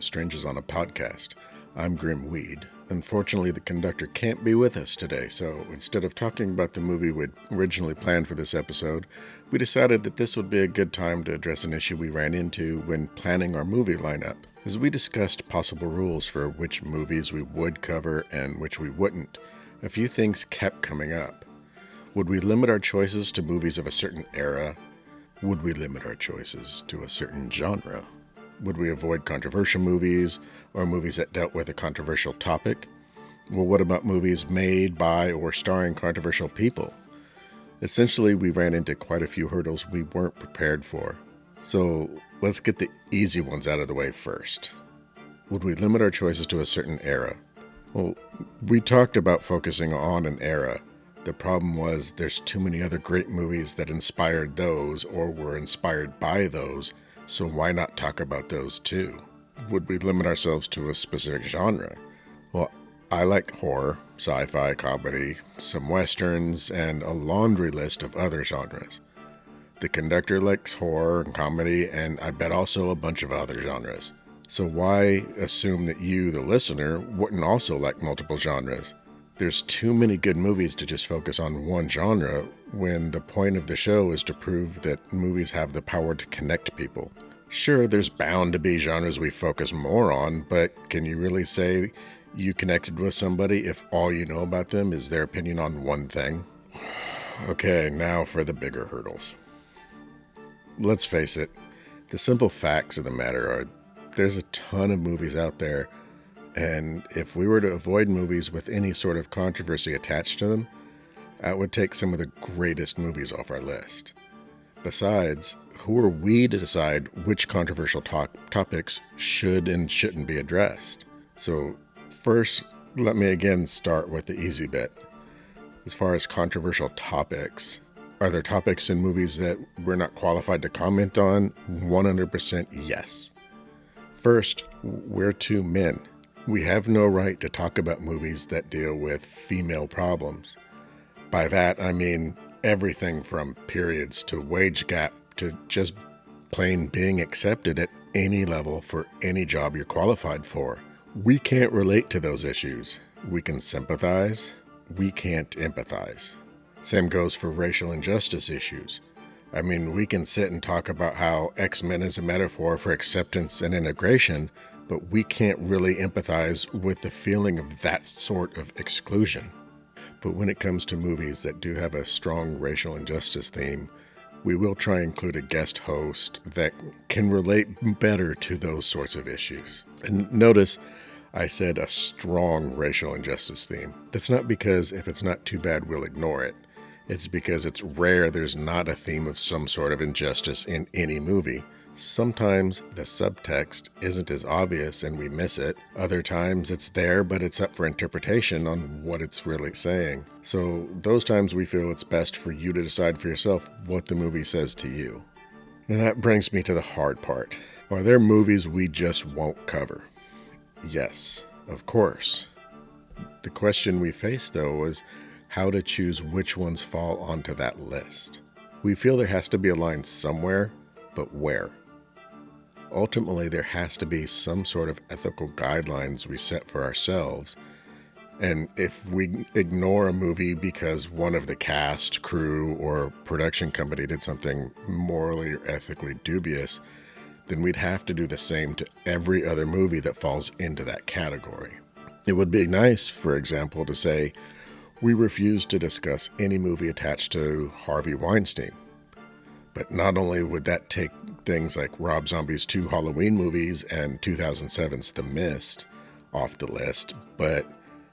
To Strangers on a Podcast. I'm Grim Weed. Unfortunately, the conductor can't be with us today, so instead of talking about the movie we'd originally planned for this episode, we decided that this would be a good time to address an issue we ran into when planning our movie lineup. As we discussed possible rules for which movies we would cover and which we wouldn't, a few things kept coming up. Would we limit our choices to movies of a certain era? Would we limit our choices to a certain genre? Would we avoid controversial movies or movies that dealt with a controversial topic? Well, what about movies made by or starring controversial people? Essentially, we ran into quite a few hurdles we weren't prepared for. So let's get the easy ones out of the way first. Would we limit our choices to a certain era? Well, we talked about focusing on an era. The problem was there's too many other great movies that inspired those or were inspired by those so why not talk about those too? Would we limit ourselves to a specific genre? Well, I like horror, sci fi, comedy, some westerns, and a laundry list of other genres. The conductor likes horror and comedy, and I bet also a bunch of other genres. So why assume that you, the listener, wouldn't also like multiple genres? There's too many good movies to just focus on one genre when the point of the show is to prove that movies have the power to connect people. Sure, there's bound to be genres we focus more on, but can you really say you connected with somebody if all you know about them is their opinion on one thing? Okay, now for the bigger hurdles. Let's face it, the simple facts of the matter are there's a ton of movies out there, and if we were to avoid movies with any sort of controversy attached to them, that would take some of the greatest movies off our list. Besides, who are we to decide which controversial to- topics should and shouldn't be addressed? So, first, let me again start with the easy bit. As far as controversial topics, are there topics in movies that we're not qualified to comment on? 100% yes. First, we're two men. We have no right to talk about movies that deal with female problems. By that, I mean everything from periods to wage gap to just plain being accepted at any level for any job you're qualified for. We can't relate to those issues. We can sympathize, we can't empathize. Same goes for racial injustice issues. I mean, we can sit and talk about how X Men is a metaphor for acceptance and integration, but we can't really empathize with the feeling of that sort of exclusion. But when it comes to movies that do have a strong racial injustice theme, we will try include a guest host that can relate better to those sorts of issues. And notice I said a strong racial injustice theme. That's not because if it's not too bad, we'll ignore it. It's because it's rare there's not a theme of some sort of injustice in any movie. Sometimes the subtext isn't as obvious and we miss it. Other times it's there, but it's up for interpretation on what it's really saying. So, those times we feel it's best for you to decide for yourself what the movie says to you. Now, that brings me to the hard part. Are there movies we just won't cover? Yes, of course. The question we face, though, is how to choose which ones fall onto that list. We feel there has to be a line somewhere, but where? Ultimately there has to be some sort of ethical guidelines we set for ourselves. And if we ignore a movie because one of the cast, crew, or production company did something morally or ethically dubious, then we'd have to do the same to every other movie that falls into that category. It would be nice, for example, to say, we refuse to discuss any movie attached to Harvey Weinstein. But not only would that take things like Rob Zombie's two Halloween movies and 2007's The Mist off the list, but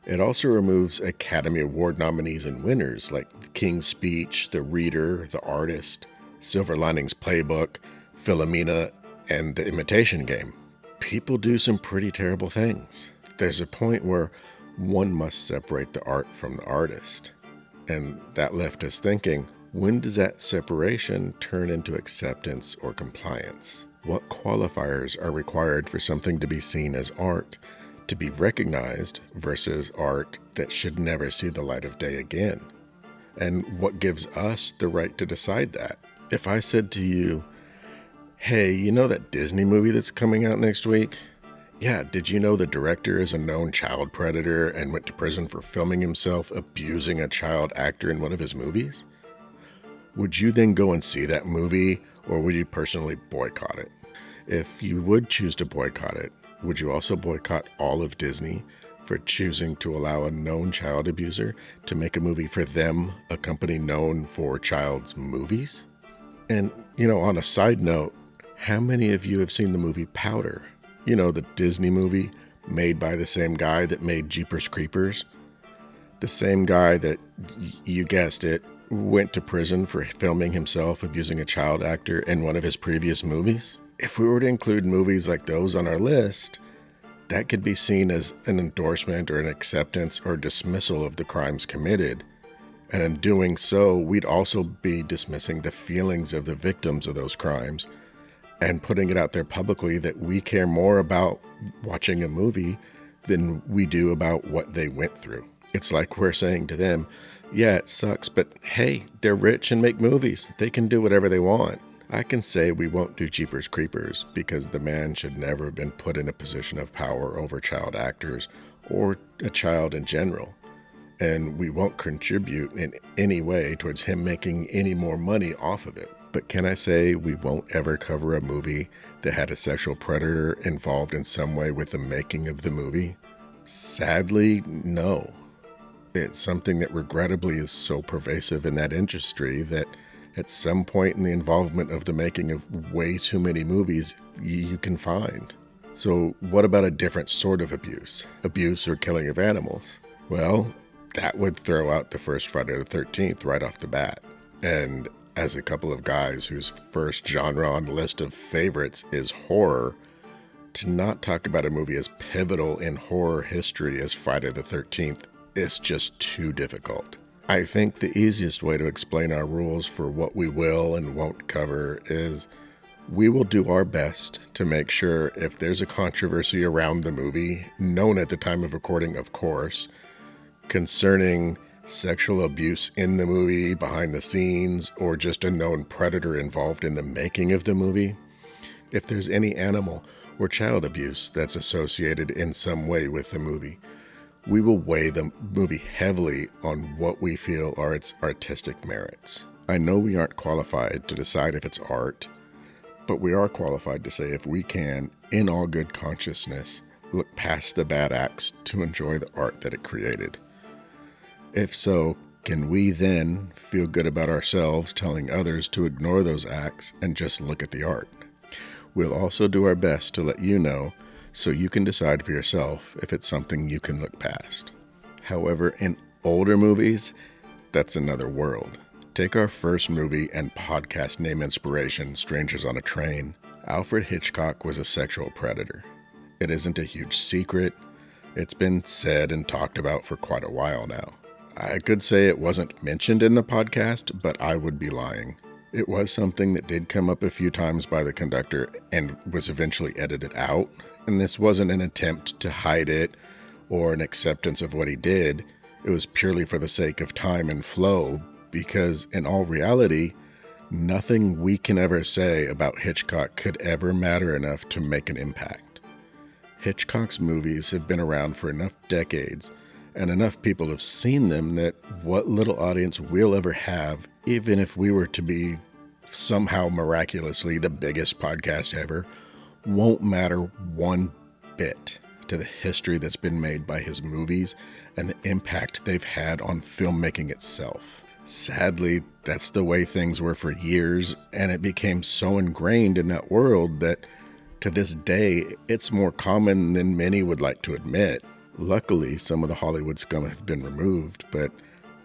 it also removes Academy Award nominees and winners like The King's Speech, The Reader, The Artist, Silver Linings Playbook, Philomena, and The Imitation Game. People do some pretty terrible things. There's a point where one must separate the art from the artist. And that left us thinking when does that separation turn into acceptance or compliance? What qualifiers are required for something to be seen as art, to be recognized, versus art that should never see the light of day again? And what gives us the right to decide that? If I said to you, Hey, you know that Disney movie that's coming out next week? Yeah, did you know the director is a known child predator and went to prison for filming himself abusing a child actor in one of his movies? Would you then go and see that movie, or would you personally boycott it? If you would choose to boycott it, would you also boycott all of Disney for choosing to allow a known child abuser to make a movie for them, a company known for child's movies? And, you know, on a side note, how many of you have seen the movie Powder? You know, the Disney movie made by the same guy that made Jeepers Creepers? The same guy that, you guessed it, went to prison for filming himself abusing a child actor in one of his previous movies? If we were to include movies like those on our list, that could be seen as an endorsement or an acceptance or dismissal of the crimes committed. And in doing so, we'd also be dismissing the feelings of the victims of those crimes and putting it out there publicly that we care more about watching a movie than we do about what they went through. It's like we're saying to them, yeah, it sucks, but hey, they're rich and make movies. They can do whatever they want. I can say we won't do Jeepers Creepers because the man should never have been put in a position of power over child actors or a child in general. And we won't contribute in any way towards him making any more money off of it. But can I say we won't ever cover a movie that had a sexual predator involved in some way with the making of the movie? Sadly, no. It's something that regrettably is so pervasive in that industry that at some point in the involvement of the making of way too many movies you can find. So, what about a different sort of abuse? Abuse or killing of animals? Well, that would throw out the first Friday the 13th right off the bat. And as a couple of guys whose first genre on the list of favorites is horror, to not talk about a movie as pivotal in horror history as Friday the 13th is just too difficult. I think the easiest way to explain our rules for what we will and won't cover is we will do our best to make sure if there's a controversy around the movie, known at the time of recording, of course, concerning sexual abuse in the movie, behind the scenes, or just a known predator involved in the making of the movie, if there's any animal or child abuse that's associated in some way with the movie, we will weigh the movie heavily on what we feel are its artistic merits. I know we aren't qualified to decide if it's art, but we are qualified to say if we can, in all good consciousness, look past the bad acts to enjoy the art that it created. If so, can we then feel good about ourselves telling others to ignore those acts and just look at the art? We'll also do our best to let you know so you can decide for yourself if it's something you can look past. However, in older movies, that's another world. Take our first movie and podcast name inspiration, Strangers on a Train. Alfred Hitchcock was a sexual predator. It isn't a huge secret. It's been said and talked about for quite a while now. I could say it wasn't mentioned in the podcast, but I would be lying. It was something that did come up a few times by the conductor and was eventually edited out. And this wasn't an attempt to hide it or an acceptance of what he did. It was purely for the sake of time and flow, because in all reality, nothing we can ever say about Hitchcock could ever matter enough to make an impact. Hitchcock's movies have been around for enough decades and enough people have seen them that what little audience we'll ever have, even if we were to be somehow miraculously the biggest podcast ever won't matter one bit to the history that's been made by his movies and the impact they've had on filmmaking itself. Sadly, that's the way things were for years, and it became so ingrained in that world that to this day it's more common than many would like to admit. Luckily, some of the Hollywood scum have been removed, but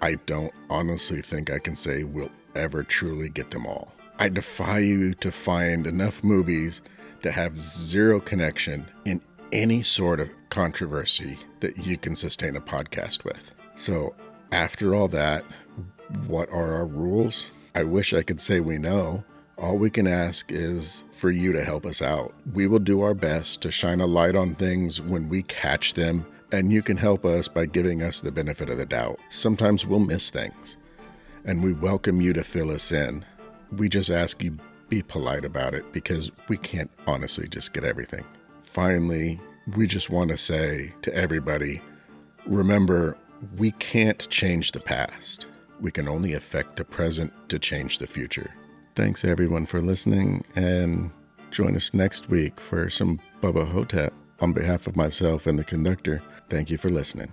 I don't honestly think I can say we'll ever truly get them all. I defy you to find enough movies that have zero connection in any sort of controversy that you can sustain a podcast with. So, after all that, what are our rules? I wish I could say we know. All we can ask is for you to help us out. We will do our best to shine a light on things when we catch them, and you can help us by giving us the benefit of the doubt. Sometimes we'll miss things, and we welcome you to fill us in. We just ask you be polite about it because we can't honestly just get everything. Finally, we just want to say to everybody remember, we can't change the past. We can only affect the present to change the future. Thanks everyone for listening and join us next week for some Bubba Ho-Tep. On behalf of myself and the conductor, thank you for listening.